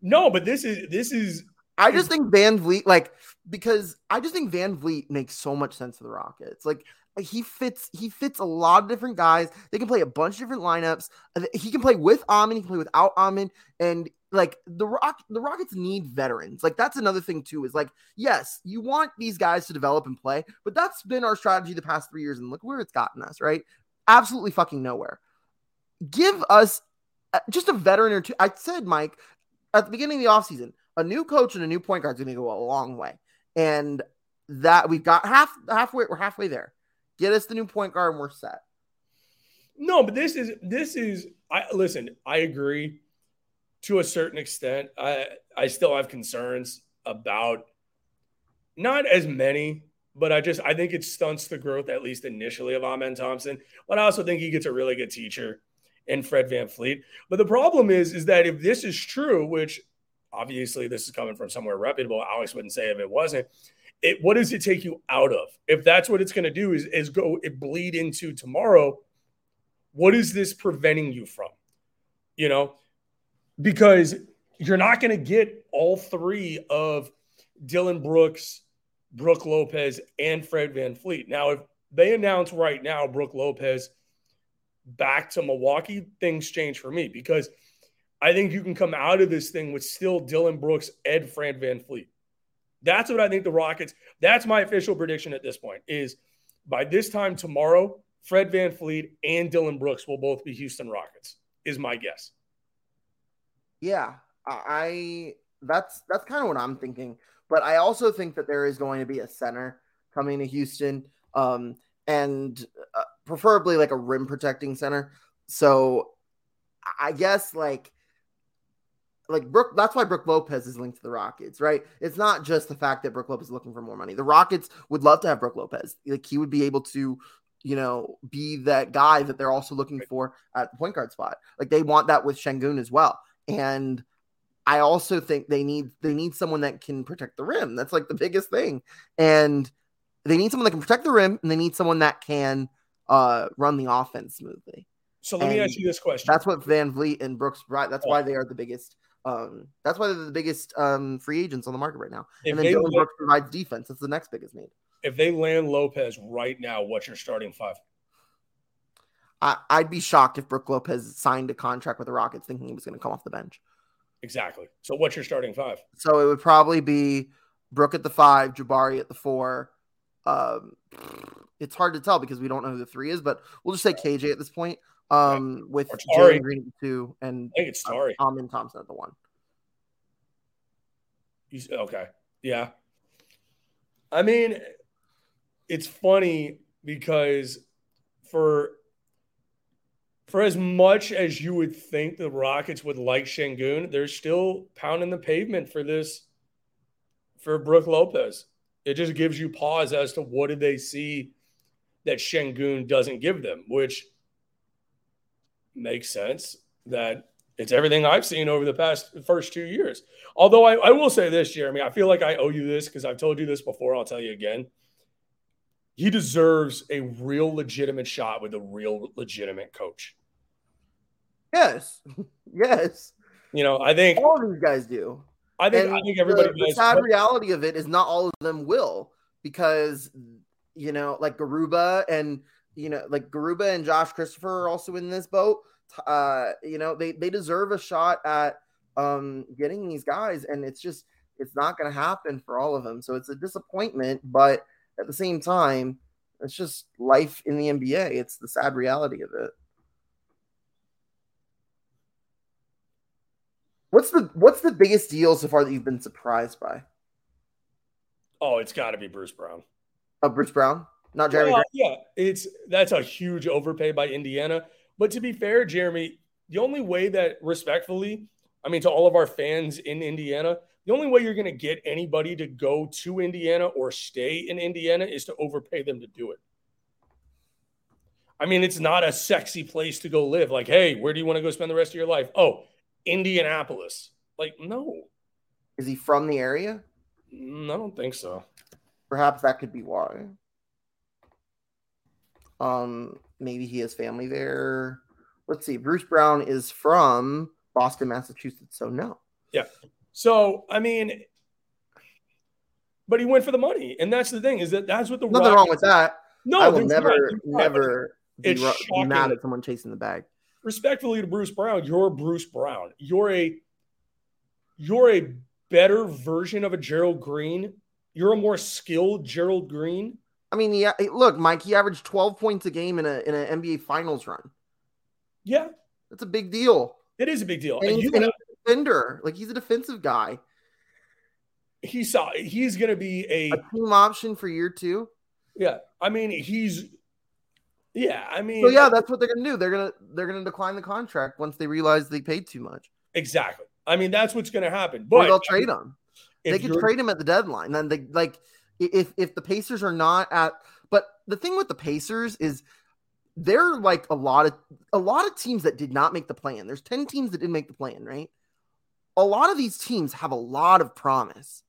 No, but this is this is I just think VanVleet, like, because I just think VanVleet makes so much sense for the Rockets. Like, he fits, he fits a lot of different guys. They can play a bunch of different lineups. Uh, He can play with Amon, he can play without Amon, and like the Rock, the Rockets need veterans. Like, that's another thing too. Is like, yes, you want these guys to develop and play, but that's been our strategy the past three years, and look where it's gotten us. Right? Absolutely fucking nowhere. Give us uh, just a veteran or two. I said, Mike, at the beginning of the offseason, a new coach and a new point guard is going to go a long way. And that we've got half halfway, we're halfway there. Get us the new point guard and we're set. No, but this is this is I listen, I agree to a certain extent. I I still have concerns about not as many, but I just I think it stunts the growth, at least initially, of Amen Thompson. But I also think he gets a really good teacher in Fred VanVleet. But the problem is, is that if this is true, which obviously this is coming from somewhere reputable, Alex wouldn't say if it wasn't. It what does it take you out of? If that's what it's going to do, is is go it bleed into tomorrow. What is this preventing you from? You know, because you're not going to get all three of Dillon Brooks, Brook Lopez, and Fred VanVleet. Now, if they announce right now Brook Lopez back to Milwaukee, things change for me because I think you can come out of this thing with still Dillon Brooks, Ed Fred VanVleet. That's what I think the Rockets, that's my official prediction at this point is by this time tomorrow, Fred VanVleet and Dillon Brooks will both be Houston Rockets, is my guess. Yeah, I that's that's kind of what I'm thinking. But I also think that there is going to be a center coming to Houston, um, and uh, preferably like a rim protecting center. So I guess like like Brook, that's why Brook Lopez is linked to the Rockets, right? It's not just the fact that Brook Lopez is looking for more money. The Rockets would love to have Brook Lopez. Like he would be able to, you know, be that guy that they're also looking for at the point guard spot. Like they want that with Sengun as well. And I also think they need they need someone that can protect the rim. That's like the biggest thing. And they need someone that can protect the rim and they need someone that can uh run the offense smoothly. So let me ask you this question. That's what VanVleet and Brooks right. That's why they are the biggest um that's why they're the biggest um free agents on the market right now. If and then they Dillon Brooks provides defense. That's the next biggest need. If they land Lopez right now, what's your starting five? I, I'd be shocked if Brook Lopez signed a contract with the Rockets thinking he was going to come off the bench. Exactly. So what's your starting five? So it would probably be Brook at the five, Jabari at the four. Um, it's hard to tell because we don't know who the three is, but we'll just say KJ at this point. Um, with Or Tari. Jalen Green at the two and I think it's Tari. um, Amen Thompson at the one. You s- okay. Yeah. I mean, it's funny because for for as much as you would think the Rockets would like Sengun, they're still pounding the pavement for this for Brook Lopez. It just gives you pause as to what did they see that Sengun doesn't give them, which makes sense that it's everything I've seen over the past first two years. Although I, I will say this, Jeremy, I feel like I owe you this because I've told you this before. I'll tell you again. He deserves a real legitimate shot with a real legitimate coach. Yes, <laughs> yes. You know, I think all of these guys do. I think And I think everybody the, the sad reality of it is not all of them will because you know like Garuba and you know like Garuba and Josh Christopher are also in this boat. Uh, you know they they deserve a shot at um, getting these guys, and it's just it's not going to happen for all of them. So it's a disappointment, but at the same time, it's just life in the NBA. It's the sad reality of it. What's the what's the biggest deal so far that you've been surprised by? Oh, it's got to be Bruce Brown. Oh, Bruce Brown, not Jeremy. Well, yeah, it's that's a huge overpay by Indiana. But to be fair, Jeremy, the only way that respectfully, I mean, to all of our fans in Indiana, the only way you're going to get anybody to go to Indiana or stay in Indiana is to overpay them to do it. I mean, it's not a sexy place to go live. Like, hey, where do you want to go spend the rest of your life? Oh, Indianapolis. Like, no. Is he from the area? Mm, I don't think so. Perhaps that could be why. Um, maybe he has family there. Let's see. Bruce Brown is from Boston, Massachusetts. So no. Yeah. So I mean, but he went for the money, and that's the thing is that that's what the nothing Rockets, wrong with that. No, I will never, not, never be, it's be mad at someone chasing the bag. Respectfully to Bruce Brown, you're Bruce Brown. You're a you're a better version of a Gerald Green. You're a more skilled Gerald Green. I mean, yeah. Look, Mike, he averaged 12 points a game in a in an NBA Finals run. Yeah, that's a big deal. It is a big deal. And, and he's, and he's a defender. Like he's a defensive guy. He saw he's going to be a, a team option for year two. Yeah, I mean he's. Yeah, I mean. So yeah, that's what they're going to do. They're gonna they're gonna decline the contract once they realize they paid too much. Exactly. I mean that's what's going to happen. But or they'll trade him. They could trade him at the deadline. Then they like if if the Pacers are not at. But the thing with the Pacers is they're like a lot of a lot of teams that did not make the plan. There's 10 teams that didn't make the plan, right? A lot of these teams have a lot of promise.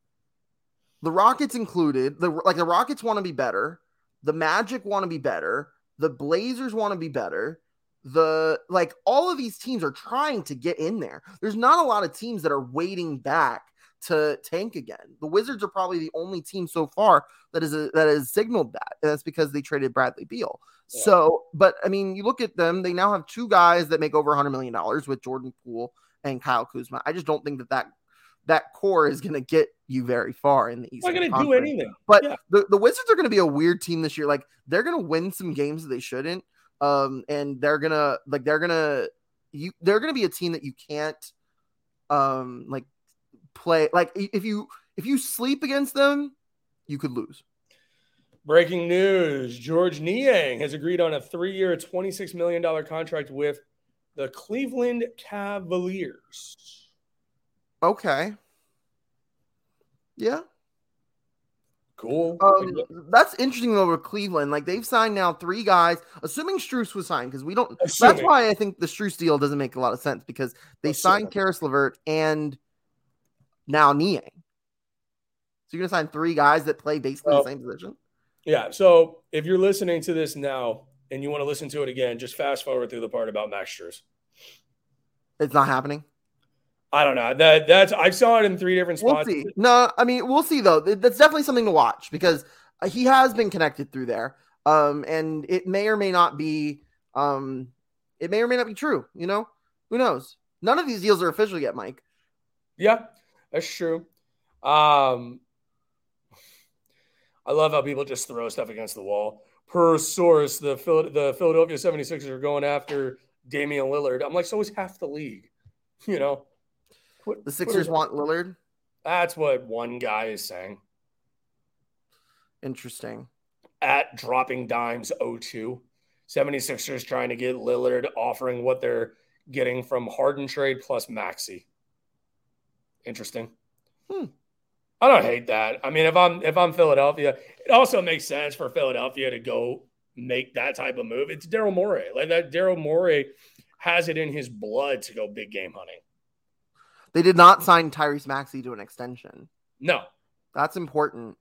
The Rockets included, the like the Rockets want to be better, the Magic want to be better, the Blazers want to be better. The like all of these teams are trying to get in there. There's not a lot of teams that are waiting back to tank again. The Wizards are probably the only team so far that is a, that has signaled that. And that's because they traded Bradley Beal. Yeah. So, but I mean, you look at them; they now have two guys that make over 100 million dollars with Jordan Poole and Kyle Kuzma. I just don't think that that that core is going to get you very far in the East. Not going to do anything. But yeah. the, the Wizards are going to be a weird team this year. Like they're going to win some games that they shouldn't. Um, and they're gonna like they're gonna you they're gonna be a team that you can't um like play like if you if you sleep against them, you could lose. Breaking news: Georges Niang has agreed on a three-year, twenty-six million dollar contract with the Cleveland Cavaliers. Okay. Yeah. Cool. Um, that's interesting though with Cleveland. Like they've signed now three guys, assuming Strus was signed because we don't. Assuming. That's why I think the Strus deal doesn't make a lot of sense because they assuming. signed Caris LeVert and now Niang. So you're gonna sign three guys that play basically the same position. Yeah. So if you're listening to this now and you want to listen to it again, just fast forward through the part about Max Strus. It's not happening. I don't know. That that's I saw it in three different spots. We'll see. No, I mean we'll see though. That's definitely something to watch because uh, he has been connected through there. Um, and it may or may not be. Um, it may or may not be true. You know, who knows? None of these deals are official yet, Mike. Yeah, that's true. Um, I love how people just throw stuff against the wall. Per source, the the Philadelphia 76ers are going after Damian Lillard. I'm like, so is half the league. <laughs> You know, what, the Sixers want Lillard. That's what one guy is saying. Interesting. At dropping dimes 02. 76ers trying to get Lillard offering what they're getting from Harden trade plus Maxey. Interesting. Hmm. I don't hate that. I mean, if I'm if I'm Philadelphia, it also makes sense for Philadelphia to go make that type of move. It's Daryl Morey. Like that Daryl Morey has it in his blood to go big game hunting. They did not sign Tyrese Maxey to an extension. No. That's important.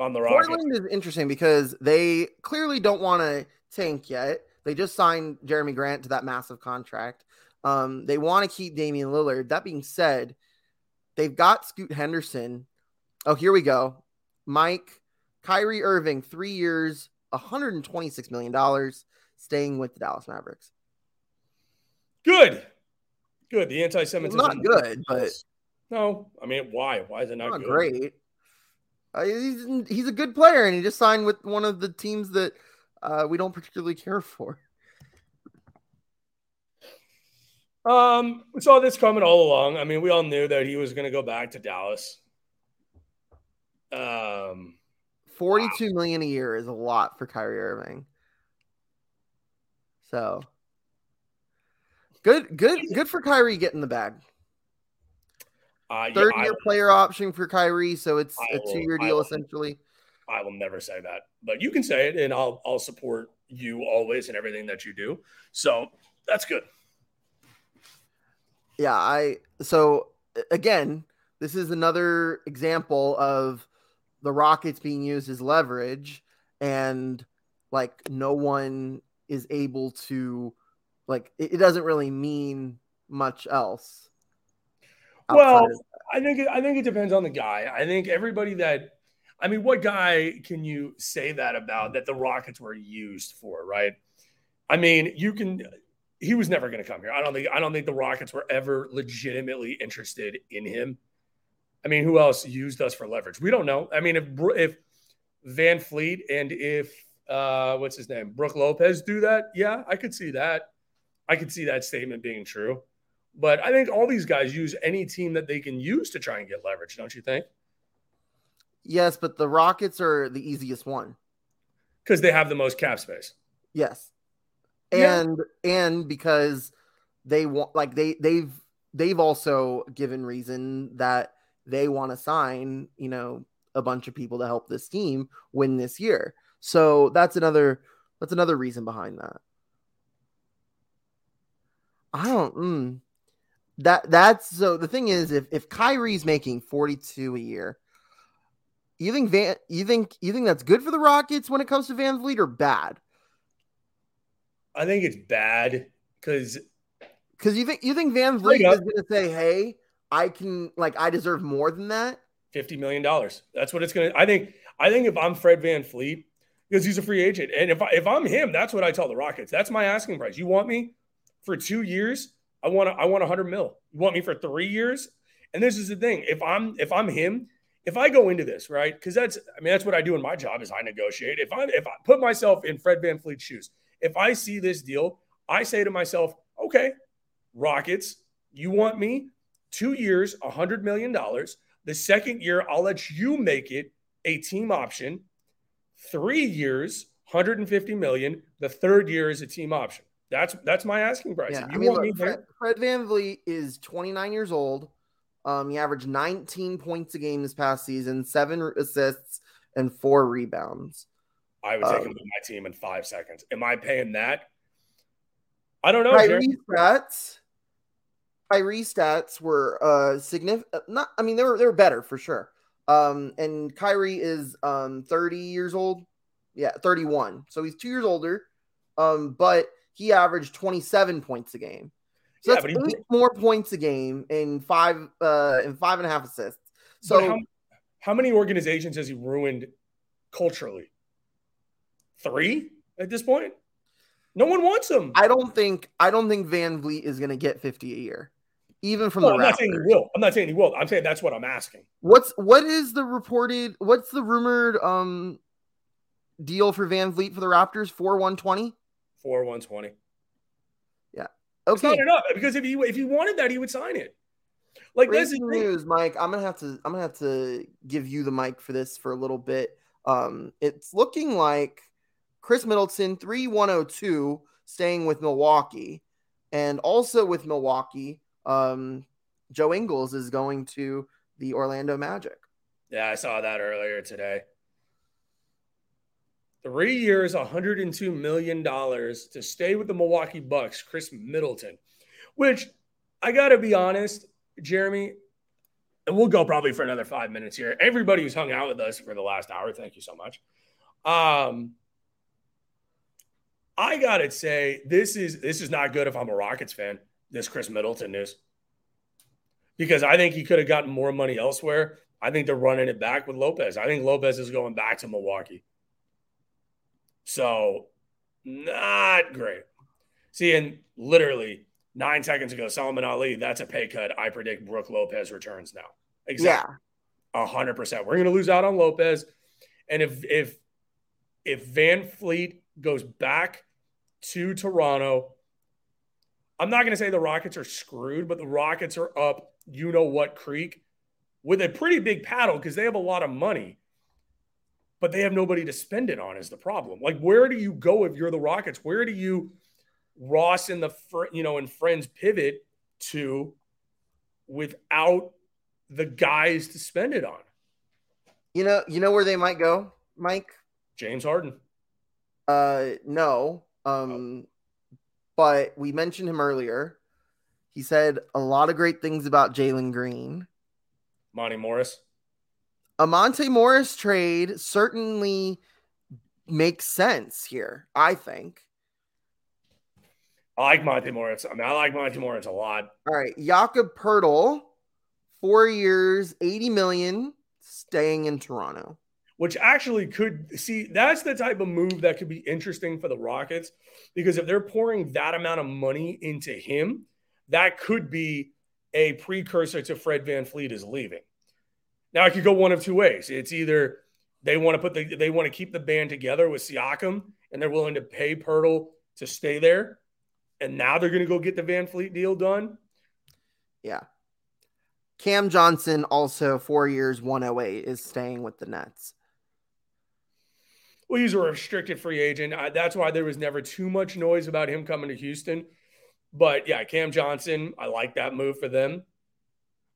On the Rockets. Portland is interesting because they clearly don't want to tank yet. They just signed Jerami Grant to that massive contract. Um, they want to keep Damian Lillard. That being said, they've got Scoot Henderson. Oh, here we go. Mike, Kyrie Irving, three years, $126 million, staying with the Dallas Mavericks. Good. Good. The anti-Semitism. Not good, but no. I mean, why? Why is it not, not good? great. Uh, he's he's a good player, and he just signed with one of the teams that uh, we don't particularly care <laughs> for. Um, we saw this coming all along. I mean, we all knew that he was going to go back to Dallas. Um, forty-two wow. million a year is a lot for Kyrie Irving. So good, good, good for Kyrie getting the bag. Uh, Third yeah, year will, player option for Kyrie, so it's I a two year deal will, essentially. I will never say that, but you can say it, and I'll I'll support you always in everything that you do. So that's good. Yeah, I so again, this is another example of the Rockets being used as leverage, and like no one is able to like it, it doesn't really mean much else. Well, I think it, I think it depends on the guy. I think everybody that I mean, what guy can you say that about that the Rockets were used for, right? I mean, you can he was never going to come here. I don't think I don't think the Rockets were ever legitimately interested in him. I mean, who else used us for leverage? We don't know. I mean, if if VanVleet and if uh what's his name? Brook Lopez do that, yeah, I could see that. I could see that statement being true. But I think all these guys use any team that they can use to try and get leverage, don't you think? Yes, but the Rockets are the easiest one. Because they have the most cap space. Yes. And yeah. and because they want like they they've they've also given reason that they want to sign, you know, a bunch of people to help this team win this year. So that's another that's another reason behind that. I don't mm, that that's so the thing is if if Kyrie's making 42 a year, you think Van you think you think that's good for the Rockets when it comes to VanVleet or bad? I think it's bad because because you think you think VanVleet is going to say, "Hey, I can like I deserve more than that." Fifty million dollars. That's what it's going to. I think. I think if I'm Fred VanVleet, because he's a free agent, and if I, if I'm him, that's what I tell the Rockets. That's my asking price. You want me for two years? I want I want 100 mil. You want me for three years? And this is the thing. If I'm if I'm him, if I go into this right, because that's I mean that's what I do in my job is I negotiate. If I if I put myself in Fred VanVleet's shoes, if I see this deal, I say to myself, okay, Rockets, you want me two years, 100 million dollars. The second year, I'll let you make it a team option. Three years, 150 million. The third year is a team option. That's that's my asking price. Yeah, I mean, look, Fred, Fred VanVleet is 29 years old. Um, he averaged 19 points a game this past season, seven assists, and four rebounds. I would take um, him to my team in five seconds. Am I paying that? I don't know. Kyrie stats. Kyrie stats were uh significant. Uh, not, I mean, they were they were better for sure. Um, and Kyrie is um 30 years old. Yeah, 31. So he's two years older. Um, but he averaged 27 points a game. So yeah, that's eight more points a game in five uh in five and a half assists. So how, how many organizations has he ruined culturally? Three at this point? No one wants him. I don't think I don't think VanVleet is gonna get 50 a year. Even from well, the I'm Raptors. not saying he will. I'm not saying he will. I'm saying that's what I'm asking. What's what is the reported what's the rumored um deal for VanVleet for the Raptors? 4 120? Four one twenty. Yeah. Okay. It's not enough because if he if he wanted that, he would sign it. Like this news, Mike. I'm gonna have to I'm gonna have to give you the mic for this for a little bit. Um, it's looking like Khris Middleton three one oh two staying with Milwaukee, and also with Milwaukee, um, Joe Ingles is going to the Orlando Magic. Yeah, I saw that earlier today. Three years, $102 million to stay with the Milwaukee Bucks, Khris Middleton, which I got to be honest, Jeremy, and we'll go probably for another five minutes here. Everybody who's hung out with us for the last hour, thank you so much. Um, I gotta say, this is this is not good if I'm a Rockets fan. This Khris Middleton news, because I think he could have gotten more money elsewhere. I think they're running it back with Lopez. I think Lopez is going back to Milwaukee. So, not great. See, and literally nine seconds ago, Solomon Ali, that's a pay cut. I predict Brook Lopez returns now. Exactly. A hundred percent. We're gonna lose out on Lopez. And if if if VanVleet goes back to Toronto, I'm not gonna say the Rockets are screwed, but the Rockets are up, you know what creek, with a pretty big paddle because they have a lot of money. But they have nobody to spend it on is the problem. Like, where do you go if you're the Rockets? Where do you Ross and the you know and friends pivot to without the guys to spend it on. You know, you know where they might go, Mike? James Harden. Uh no. Um but we mentioned him earlier. He said a lot of great things about Jalen Green. Monte Morris. A Monte Morris trade certainly makes sense here, I think. I like Monte Morris. I mean, I like Monte Morris a lot. All right. Jakob Poeltl, four years, 80 million, staying in Toronto. Which actually could see that's the type of move that could be interesting for the Rockets because if they're pouring that amount of money into him, that could be a precursor to Fred VanVleet is leaving. Now it could go one of two ways. It's either they want to put the they want to keep the band together with Siakam and they're willing to pay Poeltl to stay there, and now they're going to go get the VanVleet deal done. Yeah. Cam Johnson, also four years, 108, is staying with the Nets. Well, he's a restricted free agent. I, that's why there was never too much noise about him coming to Houston. But yeah, Cam Johnson, I like that move for them.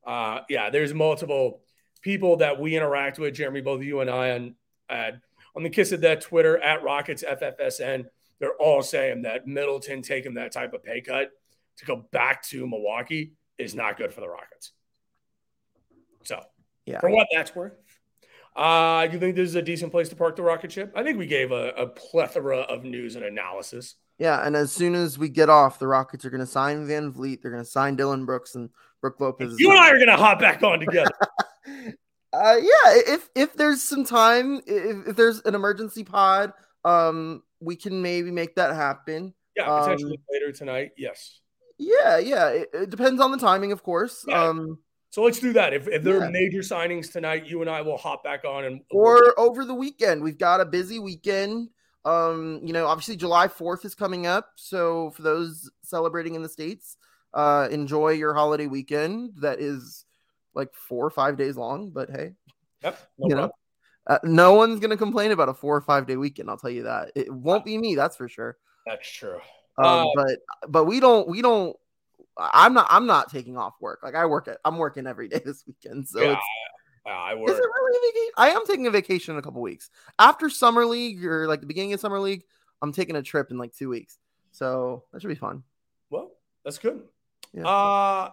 Uh, yeah, there's multiple people that we interact with, Jeremy, both you and I, on uh, on the Kiss of Death Twitter at Rockets FFSN. They're all saying that Middleton taking that type of pay cut to go back to Milwaukee is not good for the Rockets. So, yeah, for what that's worth. Uh, you think this is a decent place to park the rocket ship? I think we gave a, a plethora of news and analysis. Yeah, and as soon as we get off, the Rockets are going to sign VanVleet. They're going to sign Dillon Brooks and Brook Lopez. You and I are going to hop back on together. <laughs> uh, yeah, if if there's some time, if, if there's an emergency pod, um, we can maybe make that happen. Yeah, potentially um, later tonight. Yes. Yeah, yeah. It, it, depends on the timing, of course. Yeah. Um, so let's do that. If, if there yeah. are major signings tonight, you and I will hop back on and or over the weekend. We've got a busy weekend. Um, you know, obviously July 4th is coming up. So for those celebrating in the States, uh, enjoy your holiday weekend. That is like four or five days long, but hey, yep, no you know, uh, no one's gonna complain about a four or five day weekend. I'll tell you that. It won't be me, that's for sure. That's true. Um, uh, but but we don't we don't I'm not. I'm not taking off work. Like I work at. I'm working every <laughs> day this weekend. So yeah, it's, I work. Is it really a vacation? I am taking a vacation in a couple weeks after summer league or like the beginning of summer league. I'm taking a trip in like two weeks, so that should be fun. Well, that's good. Yeah. Uh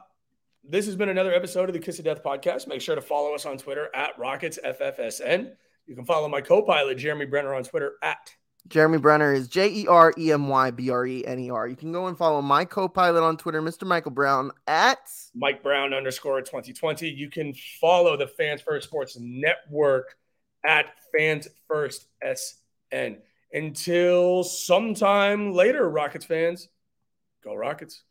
this has been another episode of the Kiss of Death podcast. Make sure to follow us on Twitter at Rockets FFSN. You can follow my co-pilot Jeremy Brener on Twitter at Jeremy Brener is J E R E M Y B R E N E R. You can go and follow my co pilot on Twitter, Mr. Michael Brown, at Mike Brown underscore 2020. You can follow the Fans First Sports Network at Fans First SN. Until sometime later, Rockets fans, go Rockets.